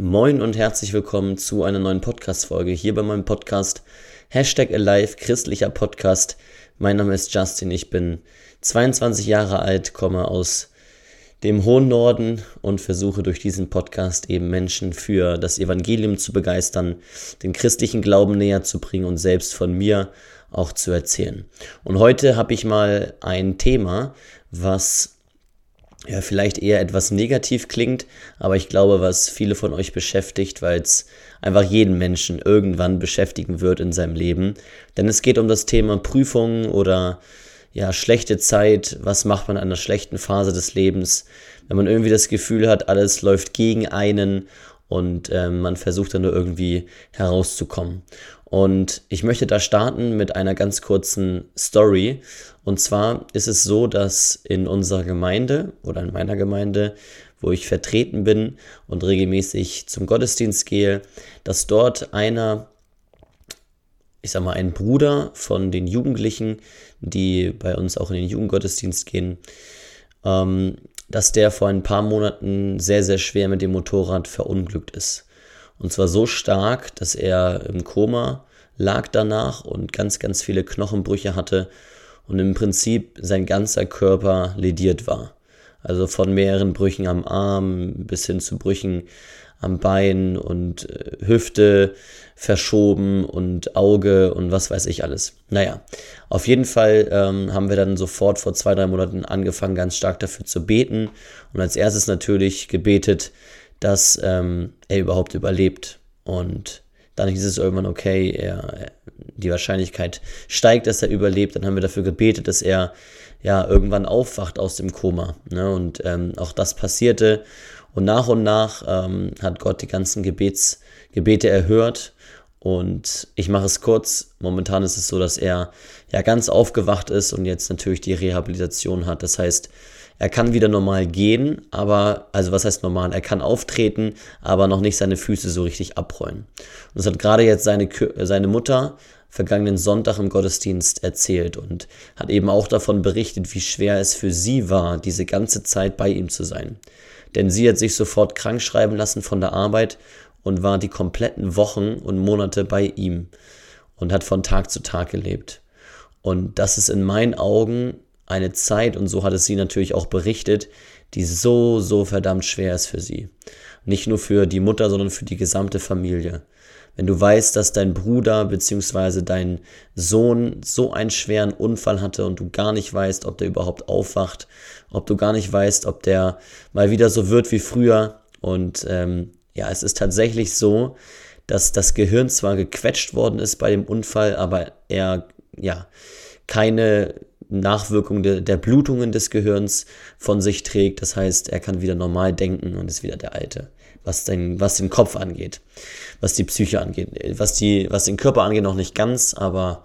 Moin und herzlich willkommen zu einer neuen Podcast-Folge hier bei meinem Podcast Hashtag Alive, christlicher Podcast. Mein Name ist Justin, ich bin 22 Jahre alt, komme aus dem hohen Norden und versuche durch diesen Podcast eben Menschen für das Evangelium zu begeistern, den christlichen Glauben näher zu bringen und selbst von mir auch zu erzählen. Und heute habe ich mal ein Thema, was ja, vielleicht eher etwas negativ klingt, aber ich glaube, was viele von euch beschäftigt, weil es einfach jeden Menschen irgendwann beschäftigen wird in seinem Leben. Denn es geht um das Thema Prüfungen oder ja, schlechte Zeit, was macht man in einer schlechten Phase des Lebens, wenn man irgendwie das Gefühl hat, alles läuft gegen einen und äh, man versucht dann nur irgendwie herauszukommen. Und ich möchte da starten mit einer ganz kurzen Story. Und zwar ist es so, dass in unserer Gemeinde oder in meiner Gemeinde, wo ich vertreten bin und regelmäßig zum Gottesdienst gehe, dass dort einer, ich sag mal, ein Bruder von den Jugendlichen, die bei uns auch in den Jugendgottesdienst gehen, ähm, dass der vor ein paar Monaten sehr, sehr schwer mit dem Motorrad verunglückt ist. Und zwar so stark, dass er im Koma lag danach und ganz, ganz viele Knochenbrüche hatte und im Prinzip sein ganzer Körper lediert war. Also von mehreren Brüchen am Arm bis hin zu Brüchen am Bein und äh, Hüfte verschoben und Auge und was weiß ich alles. Naja, auf jeden Fall ähm, haben wir dann sofort vor zwei, drei Monaten angefangen, ganz stark dafür zu beten und als erstes natürlich gebetet, dass ähm, er überhaupt überlebt. Und dann hieß es irgendwann, okay, er, die Wahrscheinlichkeit steigt, dass er überlebt. Dann haben wir dafür gebetet, dass er ja irgendwann aufwacht aus dem Koma. Ne? Und ähm, auch das passierte. Und nach und nach ähm, hat Gott die ganzen Gebets, Gebete erhört. Und ich mache es kurz. Momentan ist es so, dass er ja ganz aufgewacht ist und jetzt natürlich die Rehabilitation hat. Das heißt, er kann wieder normal gehen, aber, also was heißt normal? Er kann auftreten, aber noch nicht seine Füße so richtig abrollen. Und das hat gerade jetzt seine, seine Mutter vergangenen Sonntag im Gottesdienst erzählt und hat eben auch davon berichtet, wie schwer es für sie war, diese ganze Zeit bei ihm zu sein. Denn sie hat sich sofort krank schreiben lassen von der Arbeit und war die kompletten Wochen und Monate bei ihm und hat von Tag zu Tag gelebt. Und das ist in meinen Augen eine Zeit, und so hat es sie natürlich auch berichtet, die so, so verdammt schwer ist für sie. Nicht nur für die Mutter, sondern für die gesamte Familie. Wenn du weißt, dass dein Bruder bzw. dein Sohn so einen schweren Unfall hatte und du gar nicht weißt, ob der überhaupt aufwacht, ob du gar nicht weißt, ob der mal wieder so wird wie früher. Und ähm, ja, es ist tatsächlich so, dass das Gehirn zwar gequetscht worden ist bei dem Unfall, aber er ja keine Nachwirkung de, der Blutungen des Gehirns von sich trägt. Das heißt, er kann wieder normal denken und ist wieder der Alte, was den, was den Kopf angeht, was die Psyche angeht, was, die, was den Körper angeht, noch nicht ganz, aber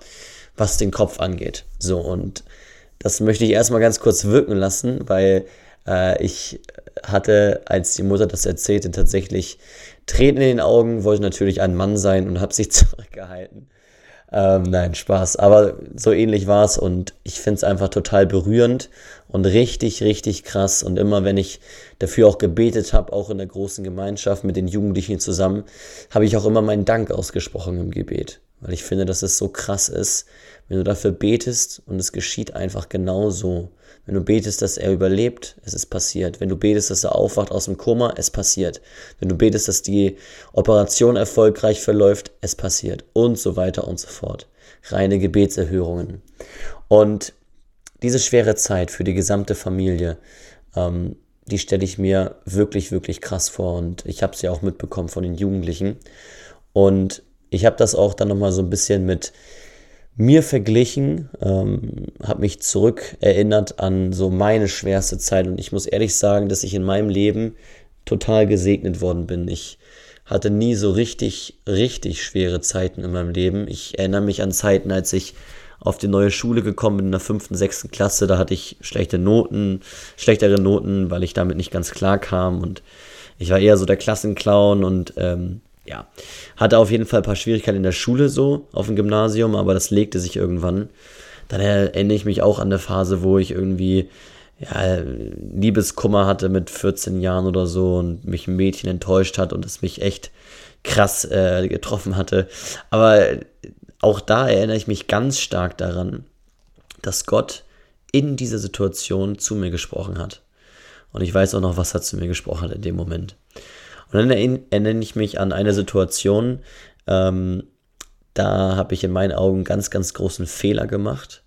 was den Kopf angeht. So, und das möchte ich erstmal ganz kurz wirken lassen, weil äh, ich hatte, als die Mutter das erzählte, tatsächlich Tränen in den Augen, wollte natürlich ein Mann sein und habe sich zurückgehalten. Ähm, nein, Spaß. Aber so ähnlich war es und ich finde es einfach total berührend und richtig, richtig krass. Und immer wenn ich dafür auch gebetet habe, auch in der großen Gemeinschaft mit den Jugendlichen zusammen, habe ich auch immer meinen Dank ausgesprochen im Gebet. Weil ich finde, dass es so krass ist, wenn du dafür betest und es geschieht einfach genau so. Wenn du betest, dass er überlebt, es ist passiert. Wenn du betest, dass er aufwacht aus dem Koma, es passiert. Wenn du betest, dass die Operation erfolgreich verläuft, es passiert. Und so weiter und so fort. Reine Gebetserhörungen. Und diese schwere Zeit für die gesamte Familie, ähm, die stelle ich mir wirklich, wirklich krass vor. Und ich habe ja auch mitbekommen von den Jugendlichen. Und ich habe das auch dann nochmal so ein bisschen mit mir verglichen, ähm, habe mich zurückerinnert an so meine schwerste Zeit und ich muss ehrlich sagen, dass ich in meinem Leben total gesegnet worden bin. Ich hatte nie so richtig, richtig schwere Zeiten in meinem Leben. Ich erinnere mich an Zeiten, als ich auf die neue Schule gekommen bin in der fünften, sechsten Klasse, da hatte ich schlechte Noten, schlechtere Noten, weil ich damit nicht ganz klar kam und ich war eher so der Klassenclown und ähm, ja, hatte auf jeden Fall ein paar Schwierigkeiten in der Schule so, auf dem Gymnasium, aber das legte sich irgendwann. Dann erinnere ich mich auch an der Phase, wo ich irgendwie ja, Liebeskummer hatte mit 14 Jahren oder so und mich ein Mädchen enttäuscht hat und es mich echt krass äh, getroffen hatte. Aber auch da erinnere ich mich ganz stark daran, dass Gott in dieser Situation zu mir gesprochen hat. Und ich weiß auch noch, was er zu mir gesprochen hat in dem Moment. Und dann erinnere ich mich an eine Situation, ähm, da habe ich in meinen Augen ganz, ganz großen Fehler gemacht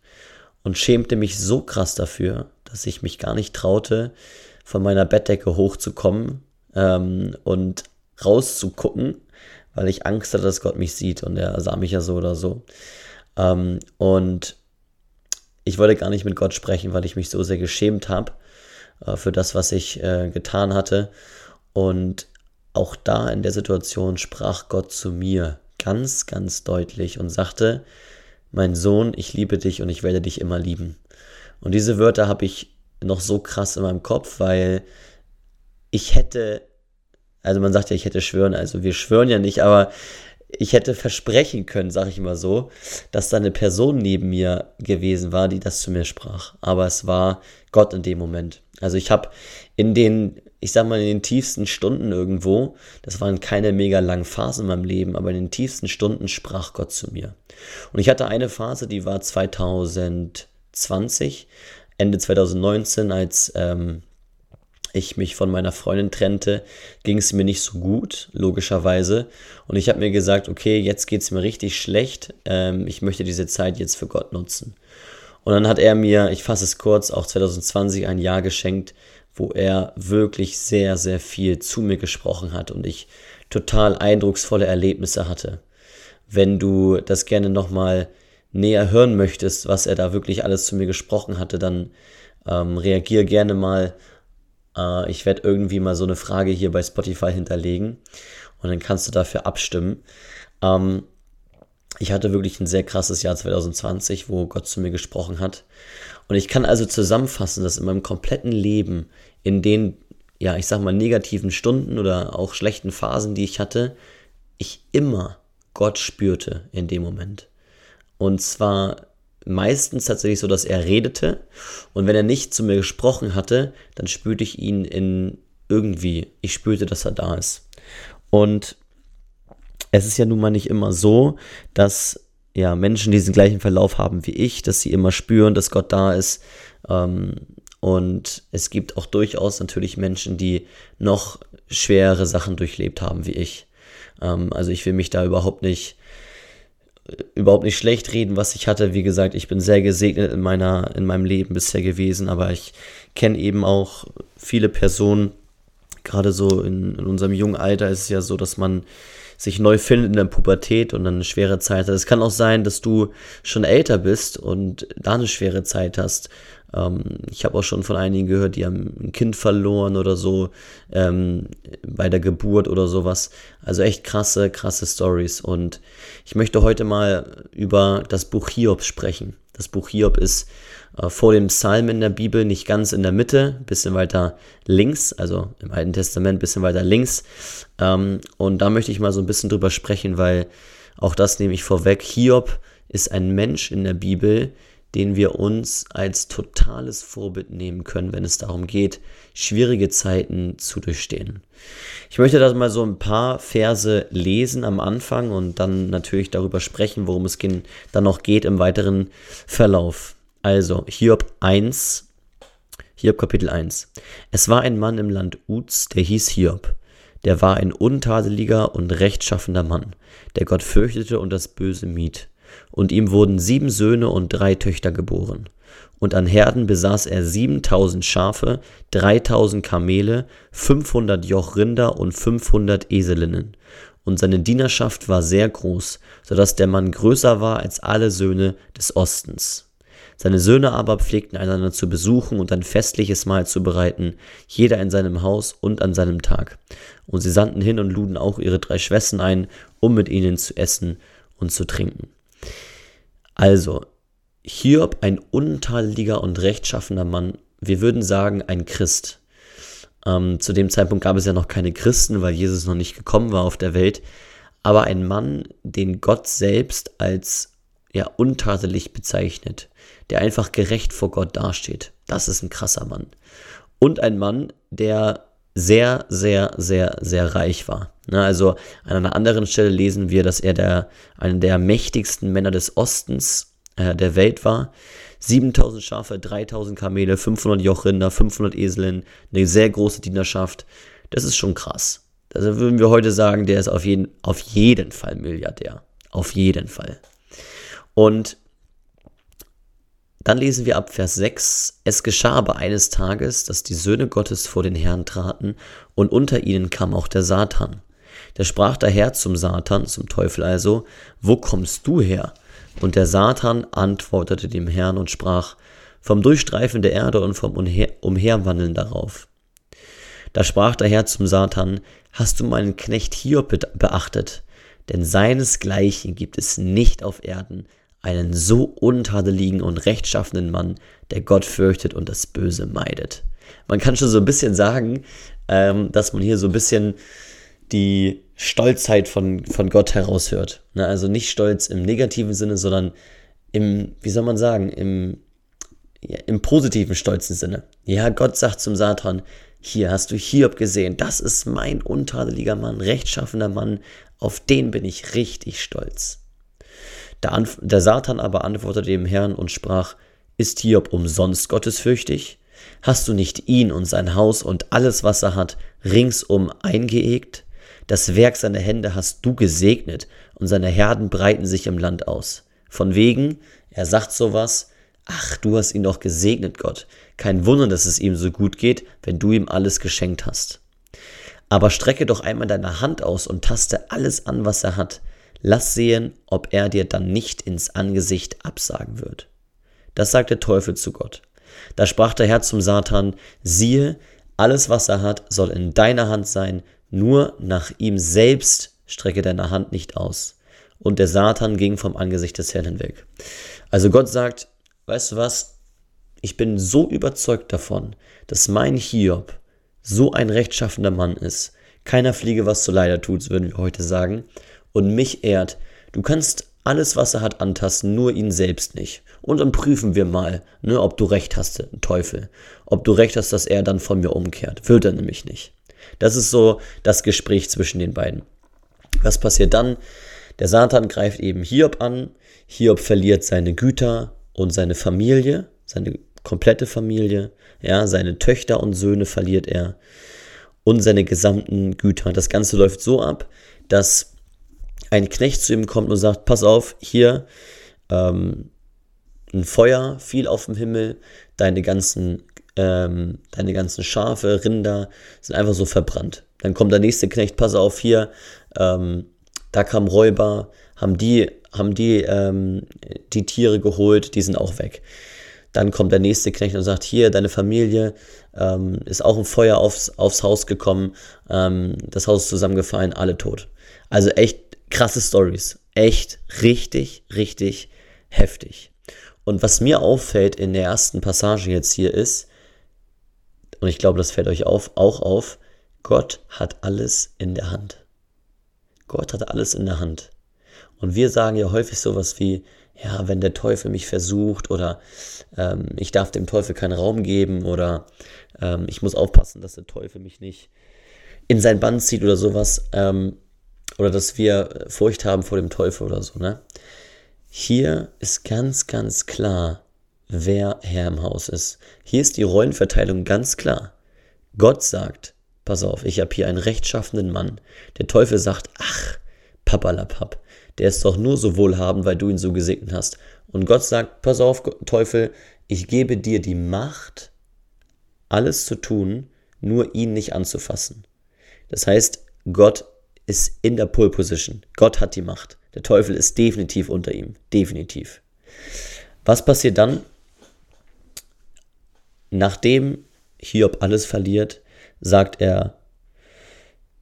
und schämte mich so krass dafür, dass ich mich gar nicht traute, von meiner Bettdecke hochzukommen ähm, und rauszugucken, weil ich Angst hatte, dass Gott mich sieht und er sah mich ja so oder so. Ähm, und ich wollte gar nicht mit Gott sprechen, weil ich mich so sehr geschämt habe äh, für das, was ich äh, getan hatte. Und auch da in der Situation sprach Gott zu mir ganz, ganz deutlich und sagte, mein Sohn, ich liebe dich und ich werde dich immer lieben. Und diese Wörter habe ich noch so krass in meinem Kopf, weil ich hätte, also man sagt ja, ich hätte schwören, also wir schwören ja nicht, aber ich hätte versprechen können, sage ich mal so, dass da eine Person neben mir gewesen war, die das zu mir sprach. Aber es war Gott in dem Moment. Also ich habe in den, ich sag mal, in den tiefsten Stunden irgendwo, das waren keine mega langen Phasen in meinem Leben, aber in den tiefsten Stunden sprach Gott zu mir. Und ich hatte eine Phase, die war 2020, Ende 2019, als ähm, ich mich von meiner Freundin trennte, ging es mir nicht so gut, logischerweise. Und ich habe mir gesagt, okay, jetzt geht es mir richtig schlecht. Ähm, ich möchte diese Zeit jetzt für Gott nutzen. Und dann hat er mir, ich fasse es kurz, auch 2020 ein Jahr geschenkt, wo er wirklich sehr, sehr viel zu mir gesprochen hat und ich total eindrucksvolle Erlebnisse hatte. Wenn du das gerne nochmal näher hören möchtest, was er da wirklich alles zu mir gesprochen hatte, dann ähm, reagier gerne mal äh, ich werde irgendwie mal so eine Frage hier bei Spotify hinterlegen und dann kannst du dafür abstimmen. Ähm, ich hatte wirklich ein sehr krasses Jahr 2020, wo Gott zu mir gesprochen hat. Und ich kann also zusammenfassen, dass in meinem kompletten Leben, in den, ja, ich sag mal, negativen Stunden oder auch schlechten Phasen, die ich hatte, ich immer Gott spürte in dem Moment. Und zwar meistens tatsächlich so, dass er redete und wenn er nicht zu mir gesprochen hatte, dann spürte ich ihn in irgendwie, ich spürte, dass er da ist. Und es ist ja nun mal nicht immer so, dass ja Menschen diesen gleichen Verlauf haben wie ich, dass sie immer spüren, dass Gott da ist. Ähm, und es gibt auch durchaus natürlich Menschen, die noch schwere Sachen durchlebt haben wie ich. Ähm, also ich will mich da überhaupt nicht überhaupt nicht schlecht reden, was ich hatte. Wie gesagt, ich bin sehr gesegnet in meiner, in meinem Leben bisher gewesen, aber ich kenne eben auch viele Personen, gerade so in, in, unserem jungen Alter ist es ja so, dass man sich neu findet in der Pubertät und dann eine schwere Zeit hat. Es kann auch sein, dass du schon älter bist und da eine schwere Zeit hast. Ähm, ich habe auch schon von einigen gehört, die haben ein Kind verloren oder so ähm, bei der Geburt oder sowas. Also echt krasse, krasse Stories. Und ich möchte heute mal über das Buch Hiob sprechen. Das Buch Hiob ist äh, vor dem Psalm in der Bibel, nicht ganz in der Mitte, bisschen weiter links, also im Alten Testament bisschen weiter links. Ähm, und da möchte ich mal so ein bisschen drüber sprechen, weil auch das nehme ich vorweg. Hiob ist ein Mensch in der Bibel, den wir uns als totales Vorbild nehmen können, wenn es darum geht, schwierige Zeiten zu durchstehen. Ich möchte da mal so ein paar Verse lesen am Anfang und dann natürlich darüber sprechen, worum es dann noch geht im weiteren Verlauf. Also, Hiob 1, Hiob Kapitel 1. Es war ein Mann im Land Uz, der hieß Hiob. Der war ein untadeliger und rechtschaffender Mann, der Gott fürchtete und das Böse mied und ihm wurden sieben Söhne und drei Töchter geboren. Und an Herden besaß er siebentausend Schafe, dreitausend Kamele, fünfhundert Joch Rinder und fünfhundert Eselinnen. Und seine Dienerschaft war sehr groß, so dass der Mann größer war als alle Söhne des Ostens. Seine Söhne aber pflegten einander zu besuchen und ein festliches Mahl zu bereiten, jeder in seinem Haus und an seinem Tag. Und sie sandten hin und luden auch ihre drei Schwestern ein, um mit ihnen zu essen und zu trinken. Also, Hiob, ein untadeliger und rechtschaffener Mann, wir würden sagen, ein Christ. Ähm, zu dem Zeitpunkt gab es ja noch keine Christen, weil Jesus noch nicht gekommen war auf der Welt, aber ein Mann, den Gott selbst als ja untadelig bezeichnet, der einfach gerecht vor Gott dasteht. Das ist ein krasser Mann. Und ein Mann, der sehr, sehr, sehr, sehr reich war. Ne, also an einer anderen Stelle lesen wir, dass er der, einer der mächtigsten Männer des Ostens äh, der Welt war. 7000 Schafe, 3000 Kamele, 500 Jochrinder, 500 Eseln, eine sehr große Dienerschaft. Das ist schon krass. Also würden wir heute sagen, der ist auf jeden, auf jeden Fall Milliardär. Auf jeden Fall. Und dann lesen wir ab Vers 6, es geschah aber eines Tages, dass die Söhne Gottes vor den Herrn traten, und unter ihnen kam auch der Satan. Der sprach daher zum Satan, zum Teufel also, wo kommst du her? Und der Satan antwortete dem Herrn und sprach, vom Durchstreifen der Erde und vom Umher Umherwandeln darauf. Da sprach der Herr zum Satan, hast du meinen Knecht Hiob beachtet? Denn seinesgleichen gibt es nicht auf Erden, einen so untadeligen und rechtschaffenen Mann, der Gott fürchtet und das Böse meidet. Man kann schon so ein bisschen sagen, ähm, dass man hier so ein bisschen die Stolzheit von, von Gott heraushört. Ne? Also nicht stolz im negativen Sinne, sondern im, wie soll man sagen, im, ja, im positiven, stolzen Sinne. Ja, Gott sagt zum Satan, hier hast du Hiob gesehen, das ist mein untadeliger Mann, rechtschaffener Mann, auf den bin ich richtig stolz. Der, der Satan aber antwortete dem Herrn und sprach, ist Hiob umsonst gottesfürchtig? Hast du nicht ihn und sein Haus und alles, was er hat, ringsum eingeegt? Das Werk seiner Hände hast du gesegnet, und seine Herden breiten sich im Land aus. Von wegen, er sagt sowas, ach, du hast ihn doch gesegnet, Gott. Kein Wunder, dass es ihm so gut geht, wenn du ihm alles geschenkt hast. Aber strecke doch einmal deine Hand aus und taste alles an, was er hat. Lass sehen, ob er dir dann nicht ins Angesicht absagen wird. Das sagt der Teufel zu Gott. Da sprach der Herr zum Satan, siehe, alles, was er hat, soll in deiner Hand sein, nur nach ihm selbst strecke deine Hand nicht aus. Und der Satan ging vom Angesicht des Herrn hinweg. Also Gott sagt, weißt du was, ich bin so überzeugt davon, dass mein Hiob so ein rechtschaffender Mann ist, keiner Fliege was zu leider tut, würden wir heute sagen, und mich ehrt. Du kannst alles, was er hat, antasten, nur ihn selbst nicht. Und dann prüfen wir mal, ne, ob du recht hast, Teufel. Ob du recht hast, dass er dann von mir umkehrt. Wird er nämlich nicht. Das ist so das Gespräch zwischen den beiden. Was passiert dann? Der Satan greift eben Hiob an. Hiob verliert seine Güter und seine Familie, seine komplette Familie. Ja, seine Töchter und Söhne verliert er und seine gesamten Güter. Das Ganze läuft so ab, dass ein Knecht zu ihm kommt und sagt, pass auf, hier ähm, ein Feuer fiel auf dem Himmel, deine ganzen, ähm, deine ganzen Schafe, Rinder sind einfach so verbrannt. Dann kommt der nächste Knecht, pass auf, hier, ähm, da kam Räuber, haben die, haben die, ähm, die Tiere geholt, die sind auch weg. Dann kommt der nächste Knecht und sagt, hier, deine Familie ähm, ist auch ein Feuer aufs, aufs Haus gekommen, ähm, das Haus ist zusammengefallen, alle tot. Also echt krasse Stories. Echt richtig, richtig heftig. Und was mir auffällt in der ersten Passage jetzt hier ist, und ich glaube, das fällt euch auf, auch auf, Gott hat alles in der Hand. Gott hat alles in der Hand. Und wir sagen ja häufig sowas wie, ja, wenn der Teufel mich versucht oder ähm, ich darf dem Teufel keinen Raum geben oder ähm, ich muss aufpassen, dass der Teufel mich nicht in sein Bann zieht oder sowas. Ähm, oder dass wir Furcht haben vor dem Teufel oder so, ne? Hier ist ganz, ganz klar, wer Herr im Haus ist. Hier ist die Rollenverteilung ganz klar. Gott sagt, pass auf, ich habe hier einen rechtschaffenden Mann. Der Teufel sagt, ach, papalapap, der ist doch nur so wohlhabend, weil du ihn so gesegnet hast. Und Gott sagt, pass auf, Teufel, ich gebe dir die Macht, alles zu tun, nur ihn nicht anzufassen. Das heißt, Gott ist in der Pole Position. Gott hat die Macht. Der Teufel ist definitiv unter ihm. Definitiv. Was passiert dann? Nachdem Hiob alles verliert, sagt er,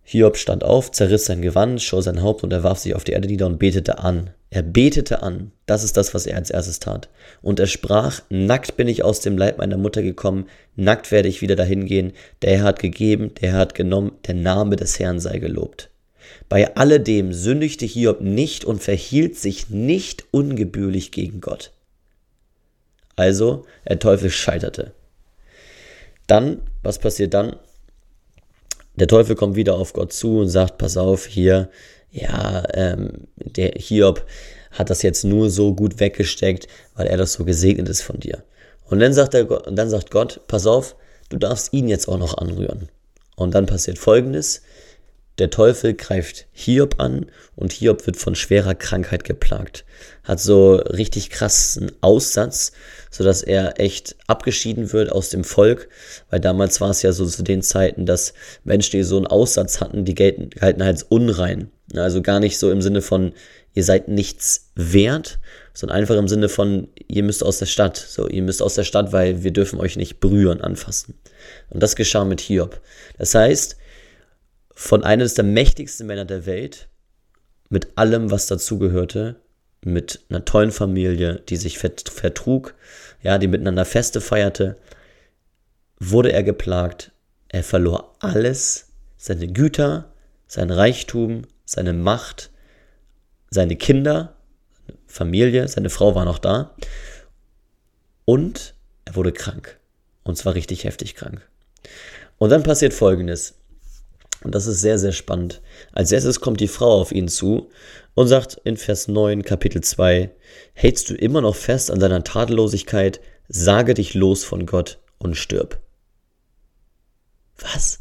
Hiob stand auf, zerriss sein Gewand, schau sein Haupt und er warf sich auf die Erde nieder und betete an. Er betete an. Das ist das, was er als erstes tat. Und er sprach, nackt bin ich aus dem Leib meiner Mutter gekommen, nackt werde ich wieder dahin gehen. Der Herr hat gegeben, der Herr hat genommen, der Name des Herrn sei gelobt. Bei alledem sündigte Hiob nicht und verhielt sich nicht ungebührlich gegen Gott. Also, der Teufel scheiterte. Dann, was passiert dann? Der Teufel kommt wieder auf Gott zu und sagt, pass auf, hier, ja, ähm, der Hiob hat das jetzt nur so gut weggesteckt, weil er das so gesegnet ist von dir. Und dann sagt, er, und dann sagt Gott, pass auf, du darfst ihn jetzt auch noch anrühren. Und dann passiert Folgendes. Der Teufel greift Hiob an und Hiob wird von schwerer Krankheit geplagt. Hat so richtig krassen Aussatz, sodass er echt abgeschieden wird aus dem Volk, weil damals war es ja so zu den Zeiten, dass Menschen, die so einen Aussatz hatten, die gelten, galten als unrein. Also gar nicht so im Sinne von, ihr seid nichts wert, sondern einfach im Sinne von, ihr müsst aus der Stadt. So, ihr müsst aus der Stadt, weil wir dürfen euch nicht berühren, anfassen. Und das geschah mit Hiob. Das heißt, von eines der mächtigsten Männer der Welt, mit allem, was dazugehörte, mit einer tollen Familie, die sich vertrug, ja, die miteinander Feste feierte, wurde er geplagt. Er verlor alles, seine Güter, sein Reichtum, seine Macht, seine Kinder, Familie, seine Frau war noch da und er wurde krank. Und zwar richtig heftig krank. Und dann passiert Folgendes. Und das ist sehr, sehr spannend. Als erstes kommt die Frau auf ihn zu und sagt in Vers 9, Kapitel 2, hältst du immer noch fest an deiner Tadellosigkeit, sage dich los von Gott und stirb. Was?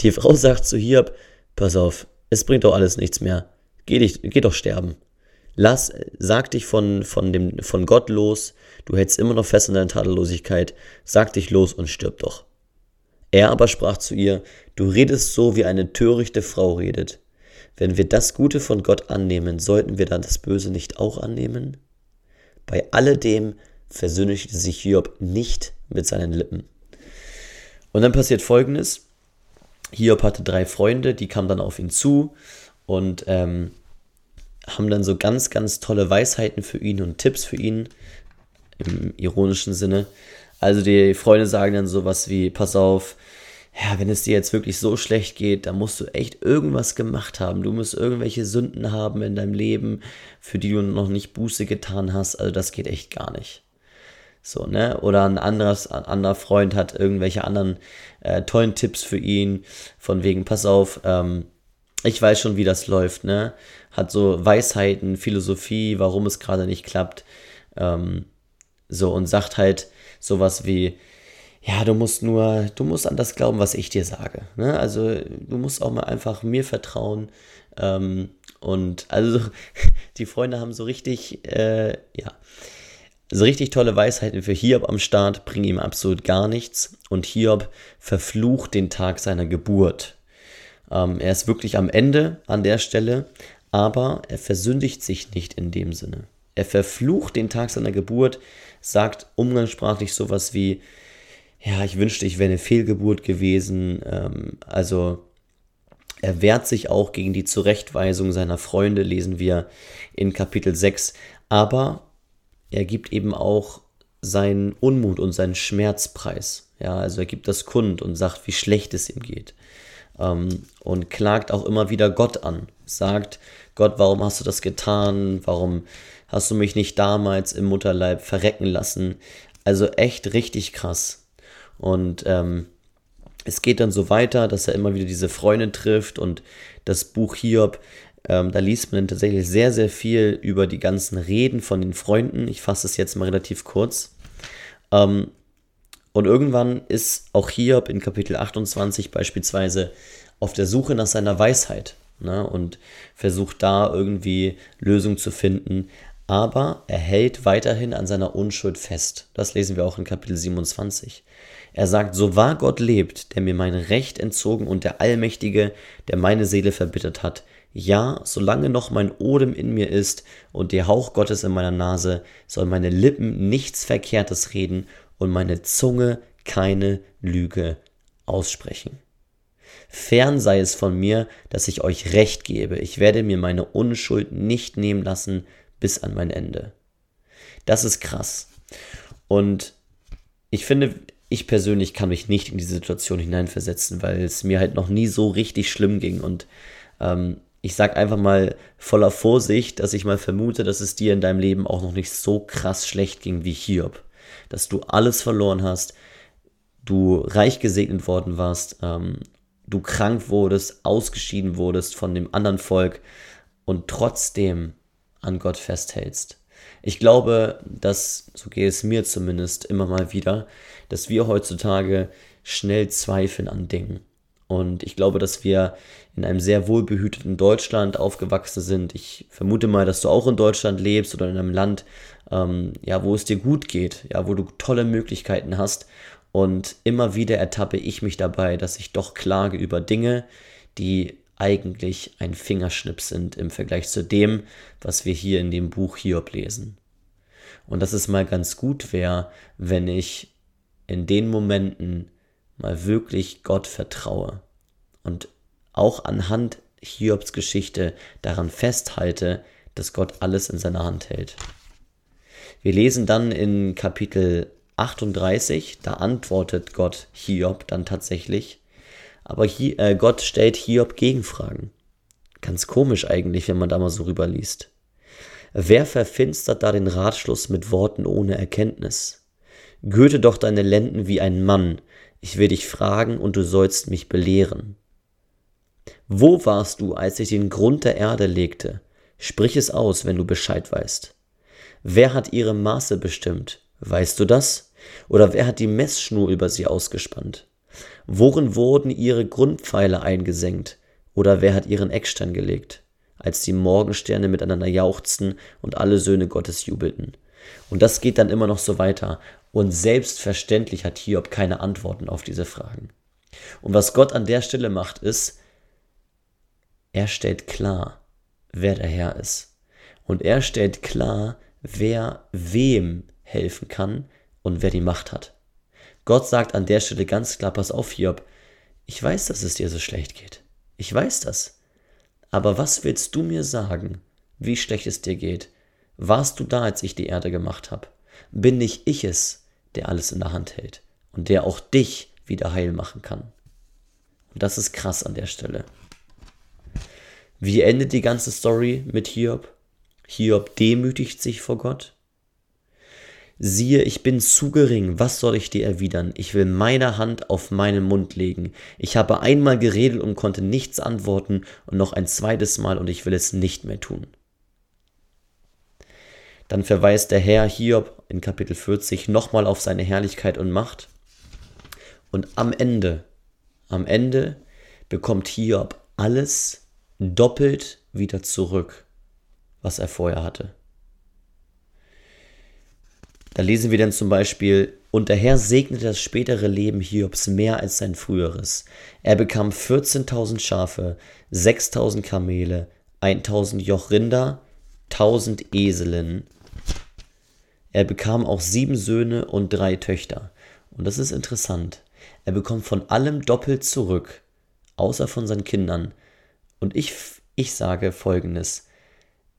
Die Frau sagt zu Hiob, pass auf, es bringt doch alles nichts mehr. Geh, dich, geh doch sterben. Lass, sag dich von, von, dem, von Gott los, du hältst immer noch fest an deiner Tadellosigkeit, sag dich los und stirb doch. Er aber sprach zu ihr, du redest so, wie eine törichte Frau redet. Wenn wir das Gute von Gott annehmen, sollten wir dann das Böse nicht auch annehmen? Bei alledem versündigte sich Hiob nicht mit seinen Lippen. Und dann passiert Folgendes. Hiob hatte drei Freunde, die kamen dann auf ihn zu und ähm, haben dann so ganz, ganz tolle Weisheiten für ihn und Tipps für ihn im ironischen Sinne. Also die Freunde sagen dann sowas wie, pass auf, ja, wenn es dir jetzt wirklich so schlecht geht, dann musst du echt irgendwas gemacht haben. Du musst irgendwelche Sünden haben in deinem Leben, für die du noch nicht Buße getan hast. Also das geht echt gar nicht. So, ne? Oder ein anderes, ein anderer Freund hat irgendwelche anderen äh, tollen Tipps für ihn, von wegen, pass auf, ähm, ich weiß schon, wie das läuft, ne? Hat so Weisheiten, Philosophie, warum es gerade nicht klappt. Ähm, so, und sagt halt, sowas wie, ja, du musst nur, du musst an das glauben, was ich dir sage. Ne? Also du musst auch mal einfach mir vertrauen. Ähm, und also die Freunde haben so richtig, äh, ja, so richtig tolle Weisheiten für Hiob am Start, bringen ihm absolut gar nichts. Und Hiob verflucht den Tag seiner Geburt. Ähm, er ist wirklich am Ende an der Stelle, aber er versündigt sich nicht in dem Sinne. Er verflucht den Tag seiner Geburt, sagt umgangssprachlich sowas wie, ja, ich wünschte, ich wäre eine Fehlgeburt gewesen. Ähm, also er wehrt sich auch gegen die Zurechtweisung seiner Freunde, lesen wir in Kapitel 6. Aber er gibt eben auch seinen Unmut und seinen Schmerzpreis. Ja, also er gibt das kund und sagt, wie schlecht es ihm geht. Ähm, und klagt auch immer wieder Gott an. Sagt, Gott, warum hast du das getan? Warum hast du mich nicht damals im Mutterleib verrecken lassen? Also echt richtig krass. Und ähm, es geht dann so weiter, dass er immer wieder diese Freundin trifft und das Buch Hiob, ähm, da liest man tatsächlich sehr, sehr viel über die ganzen Reden von den Freunden. Ich fasse es jetzt mal relativ kurz. Ähm, und irgendwann ist auch Hiob in Kapitel 28 beispielsweise auf der Suche nach seiner Weisheit ne, und versucht da irgendwie Lösungen zu finden. Aber er hält weiterhin an seiner Unschuld fest. Das lesen wir auch in Kapitel 27. Er sagt, so wahr Gott lebt, der mir mein Recht entzogen und der Allmächtige, der meine Seele verbittert hat. Ja, solange noch mein Odem in mir ist und der Hauch Gottes in meiner Nase, soll meine Lippen nichts Verkehrtes reden und meine Zunge keine Lüge aussprechen. Fern sei es von mir, dass ich euch Recht gebe. Ich werde mir meine Unschuld nicht nehmen lassen bis an mein Ende. Das ist krass. Und ich finde, ich persönlich kann mich nicht in diese Situation hineinversetzen, weil es mir halt noch nie so richtig schlimm ging. Und ähm, ich sage einfach mal voller Vorsicht, dass ich mal vermute, dass es dir in deinem Leben auch noch nicht so krass schlecht ging wie Hiob. Dass du alles verloren hast, du reich gesegnet worden warst, ähm, du krank wurdest, ausgeschieden wurdest von dem anderen Volk und trotzdem an Gott festhältst. Ich glaube, dass, so geht es mir zumindest immer mal wieder, dass wir heutzutage schnell zweifeln an Dingen. Und ich glaube, dass wir in einem sehr wohlbehüteten Deutschland aufgewachsen sind. Ich vermute mal, dass du auch in Deutschland lebst oder in einem Land, ähm, ja, wo es dir gut geht, ja, wo du tolle Möglichkeiten hast. Und immer wieder ertappe ich mich dabei, dass ich doch klage über Dinge, die eigentlich ein Fingerschnipp sind im Vergleich zu dem, was wir hier in dem Buch Hiob lesen. Und dass es mal ganz gut wäre, wenn ich in den Momenten mal wirklich Gott vertraue und auch anhand Hiobs Geschichte daran festhalte, dass Gott alles in seiner Hand hält. Wir lesen dann in Kapitel 38, da antwortet Gott Hiob dann tatsächlich, aber hier, äh, Gott stellt Hiob Gegenfragen. Ganz komisch eigentlich, wenn man da mal so rüberliest. Wer verfinstert da den Ratschluss mit Worten ohne Erkenntnis? Gürte doch deine Lenden wie ein Mann, ich will dich fragen und du sollst mich belehren. Wo warst du, als ich den Grund der Erde legte? Sprich es aus, wenn du Bescheid weißt. Wer hat ihre Maße bestimmt? Weißt du das? Oder wer hat die Messschnur über sie ausgespannt? Worin wurden ihre Grundpfeiler eingesenkt? Oder wer hat ihren Eckstein gelegt? Als die Morgensterne miteinander jauchzten und alle Söhne Gottes jubelten. Und das geht dann immer noch so weiter. Und selbstverständlich hat Hiob keine Antworten auf diese Fragen. Und was Gott an der Stelle macht, ist, er stellt klar, wer der Herr ist. Und er stellt klar, wer wem helfen kann und wer die Macht hat. Gott sagt an der Stelle ganz klar, pass auf, Hiob, ich weiß, dass es dir so schlecht geht. Ich weiß das. Aber was willst du mir sagen, wie schlecht es dir geht? Warst du da, als ich die Erde gemacht habe? Bin nicht ich es, der alles in der Hand hält und der auch dich wieder heil machen kann. Und das ist krass an der Stelle. Wie endet die ganze Story mit Hiob? Hiob demütigt sich vor Gott. Siehe, ich bin zu gering, was soll ich dir erwidern? Ich will meine Hand auf meinen Mund legen. Ich habe einmal geredet und konnte nichts antworten und noch ein zweites Mal und ich will es nicht mehr tun. Dann verweist der Herr Hiob in Kapitel 40 nochmal auf seine Herrlichkeit und Macht. Und am Ende, am Ende bekommt Hiob alles doppelt wieder zurück, was er vorher hatte. Da lesen wir dann zum Beispiel, und der Herr segnete das spätere Leben Hiobs mehr als sein früheres. Er bekam 14.000 Schafe, 6.000 Kamele, 1.000 Joch Rinder, 1.000 Eselinnen, er bekam auch sieben Söhne und drei Töchter. Und das ist interessant. Er bekommt von allem doppelt zurück, außer von seinen Kindern. Und ich, ich sage folgendes.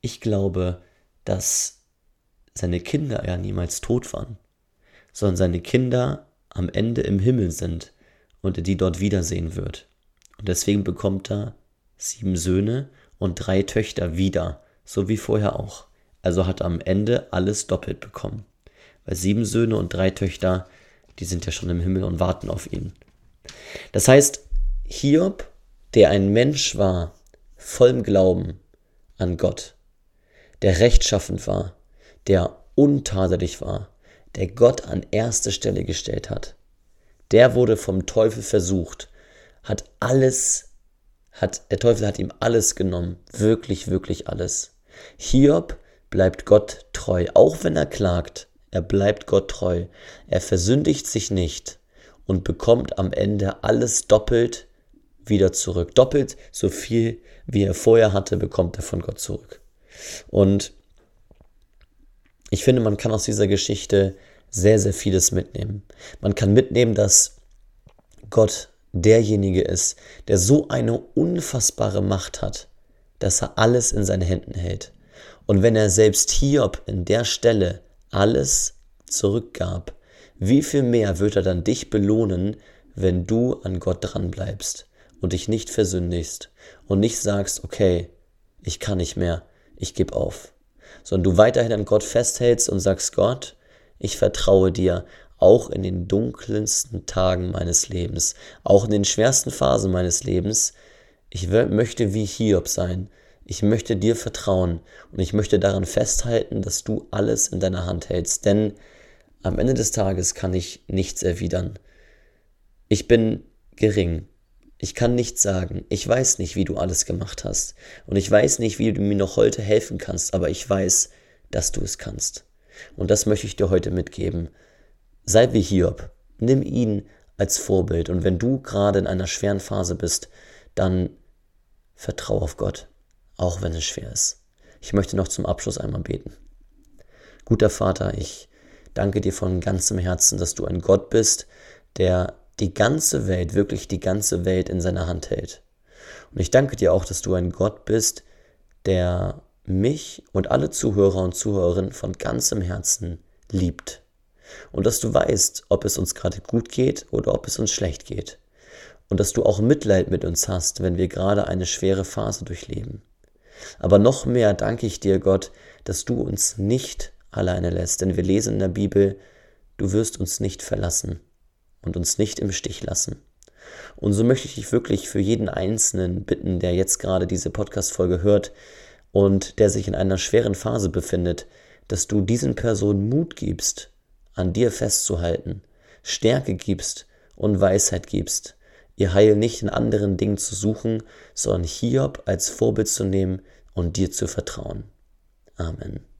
Ich glaube, dass seine Kinder ja niemals tot waren, sondern seine Kinder am Ende im Himmel sind und er die dort wiedersehen wird. Und deswegen bekommt er sieben Söhne und drei Töchter wieder, so wie vorher auch also hat er am Ende alles doppelt bekommen. Weil sieben Söhne und drei Töchter, die sind ja schon im Himmel und warten auf ihn. Das heißt, Hiob, der ein Mensch war, vollem Glauben an Gott, der rechtschaffend war, der untadelig war, der Gott an erste Stelle gestellt hat, der wurde vom Teufel versucht, hat alles, hat, der Teufel hat ihm alles genommen, wirklich, wirklich alles. Hiob bleibt Gott treu, auch wenn er klagt. Er bleibt Gott treu. Er versündigt sich nicht und bekommt am Ende alles doppelt wieder zurück. Doppelt so viel, wie er vorher hatte, bekommt er von Gott zurück. Und ich finde, man kann aus dieser Geschichte sehr, sehr vieles mitnehmen. Man kann mitnehmen, dass Gott derjenige ist, der so eine unfassbare Macht hat, dass er alles in seinen Händen hält. Und wenn er selbst Hiob in der Stelle alles zurückgab, wie viel mehr wird er dann dich belohnen, wenn du an Gott dran bleibst und dich nicht versündigst und nicht sagst, okay, ich kann nicht mehr, ich gebe auf, sondern du weiterhin an Gott festhältst und sagst, Gott, ich vertraue dir, auch in den dunkelsten Tagen meines Lebens, auch in den schwersten Phasen meines Lebens, ich möchte wie Hiob sein. Ich möchte dir vertrauen und ich möchte daran festhalten, dass du alles in deiner Hand hältst, denn am Ende des Tages kann ich nichts erwidern. Ich bin gering. Ich kann nichts sagen. Ich weiß nicht, wie du alles gemacht hast. Und ich weiß nicht, wie du mir noch heute helfen kannst, aber ich weiß, dass du es kannst. Und das möchte ich dir heute mitgeben. Sei wie Hiob. Nimm ihn als Vorbild. Und wenn du gerade in einer schweren Phase bist, dann vertrau auf Gott, auch wenn es schwer ist. Ich möchte noch zum Abschluss einmal beten. Guter Vater, ich danke dir von ganzem Herzen, dass du ein Gott bist, der die ganze Welt, wirklich die ganze Welt in seiner Hand hält. Und ich danke dir auch, dass du ein Gott bist, der mich und alle Zuhörer und Zuhörerinnen von ganzem Herzen liebt. Und dass du weißt, ob es uns gerade gut geht oder ob es uns schlecht geht. Und dass du auch Mitleid mit uns hast, wenn wir gerade eine schwere Phase durchleben. Aber noch mehr danke ich dir, Gott, dass du uns nicht alleine lässt, denn wir lesen in der Bibel, du wirst uns nicht verlassen und uns nicht im Stich lassen. Und so möchte ich dich wirklich für jeden Einzelnen bitten, der jetzt gerade diese Podcast-Folge hört, und der sich in einer schweren Phase befindet, dass du diesen Personen Mut gibst, an dir festzuhalten, Stärke gibst und Weisheit gibst, ihr Heil nicht in anderen Dingen zu suchen, sondern Hiob als Vorbild zu nehmen und dir zu vertrauen. Amen.